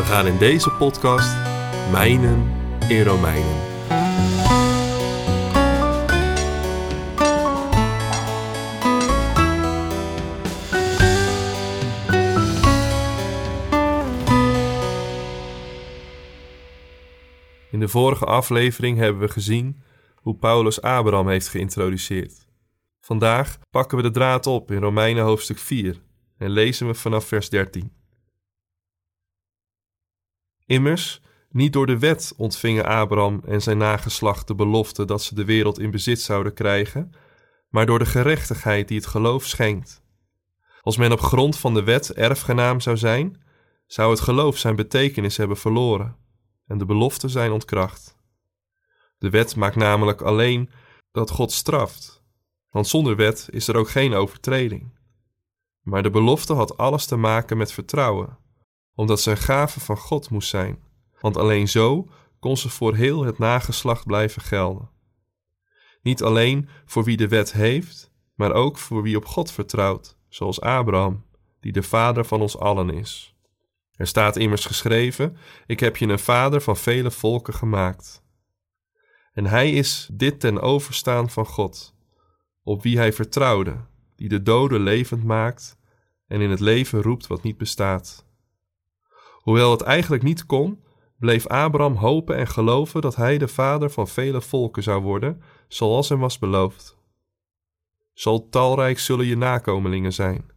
We gaan in deze podcast mijnen in Romeinen. In de vorige aflevering hebben we gezien hoe Paulus Abraham heeft geïntroduceerd. Vandaag pakken we de draad op in Romeinen hoofdstuk 4 en lezen we vanaf vers 13. Immers, niet door de wet ontvingen Abraham en zijn nageslacht de belofte dat ze de wereld in bezit zouden krijgen, maar door de gerechtigheid die het geloof schenkt. Als men op grond van de wet erfgenaam zou zijn, zou het geloof zijn betekenis hebben verloren en de beloften zijn ontkracht. De wet maakt namelijk alleen dat God straft, want zonder wet is er ook geen overtreding. Maar de belofte had alles te maken met vertrouwen, omdat een gave van God moest zijn, want alleen zo kon ze voor heel het nageslacht blijven gelden. Niet alleen voor wie de wet heeft, maar ook voor wie op God vertrouwt, zoals Abraham, die de vader van ons allen is. Er staat immers geschreven: Ik heb je een vader van vele volken gemaakt. En hij is dit ten overstaan van God, op wie hij vertrouwde, die de doden levend maakt en in het leven roept wat niet bestaat. Hoewel het eigenlijk niet kon, bleef Abraham hopen en geloven dat hij de vader van vele volken zou worden, zoals hem was beloofd. Zal talrijk zullen je nakomelingen zijn.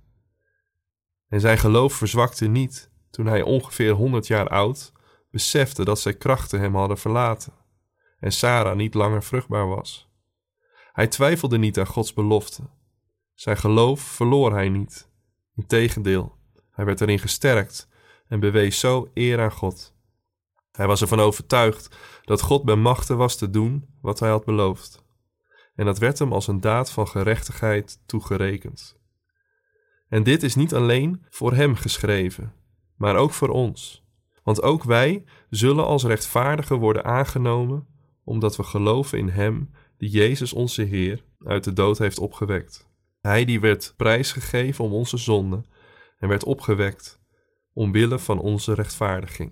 En zijn geloof verzwakte niet toen hij ongeveer honderd jaar oud besefte dat zijn krachten hem hadden verlaten en Sarah niet langer vruchtbaar was. Hij twijfelde niet aan Gods belofte. Zijn geloof verloor hij niet. Integendeel, hij werd erin gesterkt en bewees zo eer aan God. Hij was ervan overtuigd dat God bij machten was te doen wat hij had beloofd. En dat werd hem als een daad van gerechtigheid toegerekend. En dit is niet alleen voor hem geschreven, maar ook voor ons. Want ook wij zullen als rechtvaardigen worden aangenomen, omdat we geloven in Hem, die Jezus onze Heer uit de dood heeft opgewekt. Hij die werd prijsgegeven om onze zonden en werd opgewekt omwille van onze rechtvaardiging.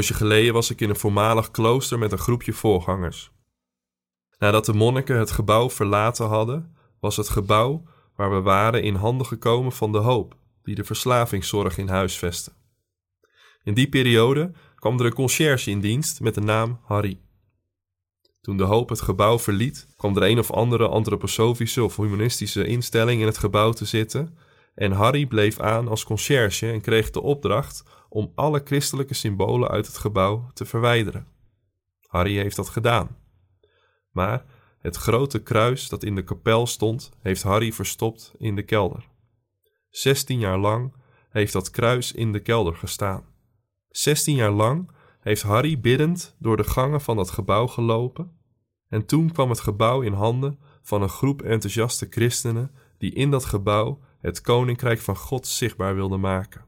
poosje geleden was ik in een voormalig klooster met een groepje voorgangers. Nadat de monniken het gebouw verlaten hadden, was het gebouw waar we waren in handen gekomen van de hoop die de verslavingszorg in huis vestte. In die periode kwam er een conciërge in dienst met de naam Harry. Toen de hoop het gebouw verliet, kwam er een of andere antroposofische of humanistische instelling in het gebouw te zitten en Harry bleef aan als conciërge en kreeg de opdracht om alle christelijke symbolen uit het gebouw te verwijderen. Harry heeft dat gedaan. Maar het grote kruis dat in de kapel stond, heeft Harry verstopt in de kelder. Zestien jaar lang heeft dat kruis in de kelder gestaan. Zestien jaar lang heeft Harry biddend door de gangen van dat gebouw gelopen. En toen kwam het gebouw in handen van een groep enthousiaste christenen die in dat gebouw het koninkrijk van God zichtbaar wilden maken.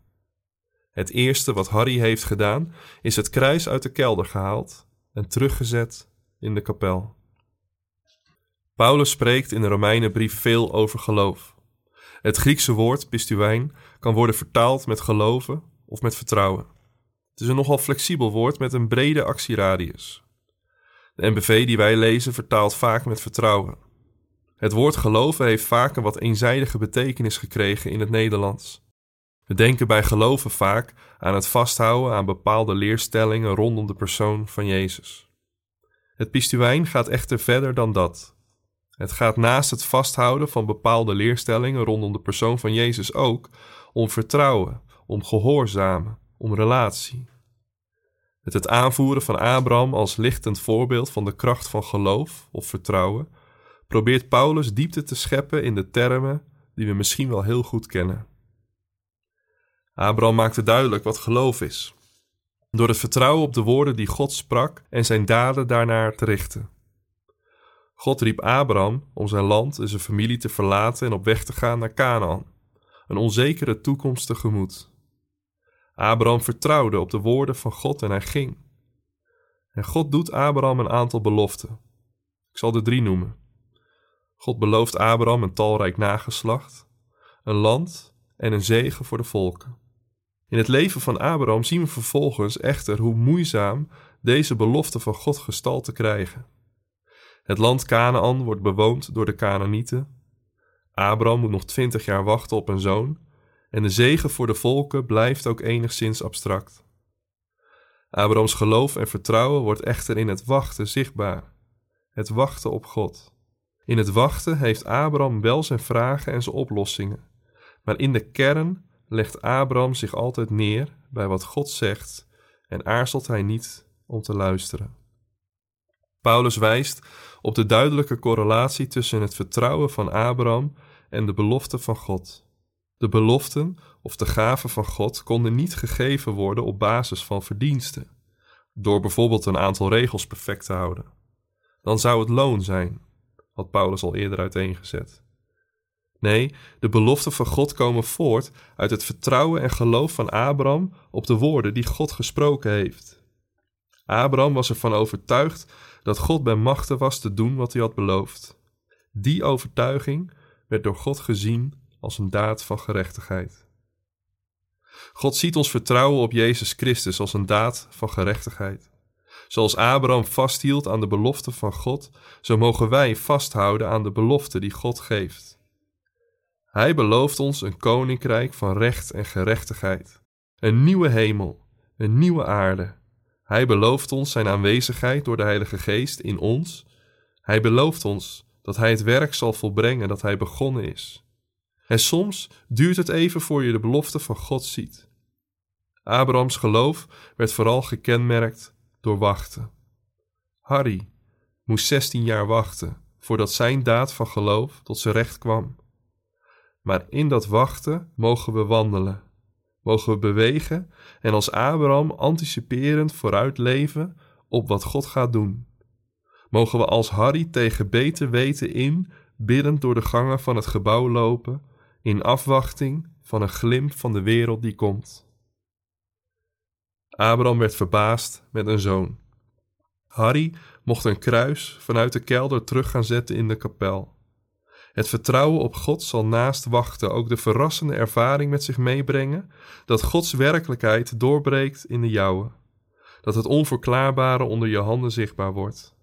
Het eerste wat Harry heeft gedaan, is het kruis uit de kelder gehaald en teruggezet in de kapel. Paulus spreekt in de Romeinenbrief veel over geloof. Het Griekse woord pistuijn kan worden vertaald met geloven of met vertrouwen. Is een nogal flexibel woord met een brede actieradius. De NBV die wij lezen vertaalt vaak met vertrouwen. Het woord geloven heeft vaak een wat eenzijdige betekenis gekregen in het Nederlands. We denken bij geloven vaak aan het vasthouden aan bepaalde leerstellingen rondom de persoon van Jezus. Het pistuijn gaat echter verder dan dat. Het gaat naast het vasthouden van bepaalde leerstellingen rondom de persoon van Jezus ook om vertrouwen, om gehoorzamen, om relatie. Met het aanvoeren van Abraham als lichtend voorbeeld van de kracht van geloof of vertrouwen, probeert Paulus diepte te scheppen in de termen die we misschien wel heel goed kennen. Abraham maakte duidelijk wat geloof is, door het vertrouwen op de woorden die God sprak en zijn daden daarnaar te richten. God riep Abraham om zijn land en zijn familie te verlaten en op weg te gaan naar Canaan, een onzekere toekomst tegemoet. Abraham vertrouwde op de woorden van God en hij ging. En God doet Abraham een aantal beloften. Ik zal er drie noemen. God belooft Abraham een talrijk nageslacht, een land en een zegen voor de volken. In het leven van Abraham zien we vervolgens echter hoe moeizaam deze beloften van God gestalte krijgen. Het land Canaan wordt bewoond door de Canaanieten. Abraham moet nog twintig jaar wachten op een zoon en de zegen voor de volken blijft ook enigszins abstract. Abrahams geloof en vertrouwen wordt echter in het wachten zichtbaar. Het wachten op God. In het wachten heeft Abraham wel zijn vragen en zijn oplossingen, maar in de kern legt Abraham zich altijd neer bij wat God zegt en aarzelt hij niet om te luisteren. Paulus wijst op de duidelijke correlatie tussen het vertrouwen van Abraham en de belofte van God. De beloften of de gaven van God konden niet gegeven worden op basis van verdiensten, door bijvoorbeeld een aantal regels perfect te houden. Dan zou het loon zijn, had Paulus al eerder uiteengezet. Nee, de beloften van God komen voort uit het vertrouwen en geloof van Abraham op de woorden die God gesproken heeft. Abraham was ervan overtuigd dat God bij machten was te doen wat hij had beloofd. Die overtuiging werd door God gezien als een daad van gerechtigheid. God ziet ons vertrouwen op Jezus Christus als een daad van gerechtigheid. Zoals Abraham vasthield aan de belofte van God, zo mogen wij vasthouden aan de belofte die God geeft. Hij belooft ons een koninkrijk van recht en gerechtigheid, een nieuwe hemel, een nieuwe aarde. Hij belooft ons zijn aanwezigheid door de Heilige Geest in ons. Hij belooft ons dat Hij het werk zal volbrengen dat Hij begonnen is. En soms duurt het even voor je de belofte van God ziet. Abrahams geloof werd vooral gekenmerkt door wachten. Harry moest 16 jaar wachten voordat zijn daad van geloof tot zijn recht kwam. Maar in dat wachten mogen we wandelen, mogen we bewegen en als Abraham anticiperend vooruit leven op wat God gaat doen. Mogen we als Harry tegen beter weten in, biddend door de gangen van het gebouw lopen, in afwachting van een glimp van de wereld die komt. Abraham werd verbaasd met een zoon. Harry mocht een kruis vanuit de kelder terug gaan zetten in de kapel. Het vertrouwen op God zal naast wachten ook de verrassende ervaring met zich meebrengen dat Gods werkelijkheid doorbreekt in de jouwe, dat het onverklaarbare onder je handen zichtbaar wordt.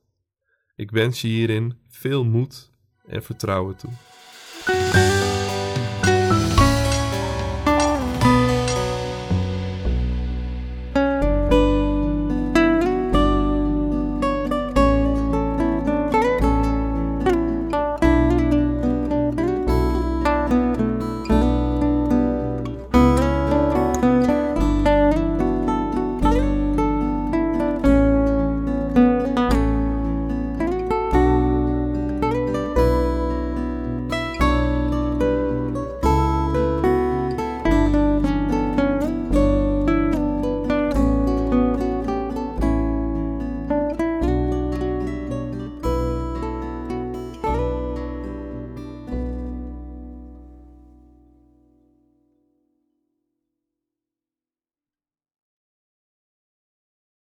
Ik wens je hierin veel moed en vertrouwen toe.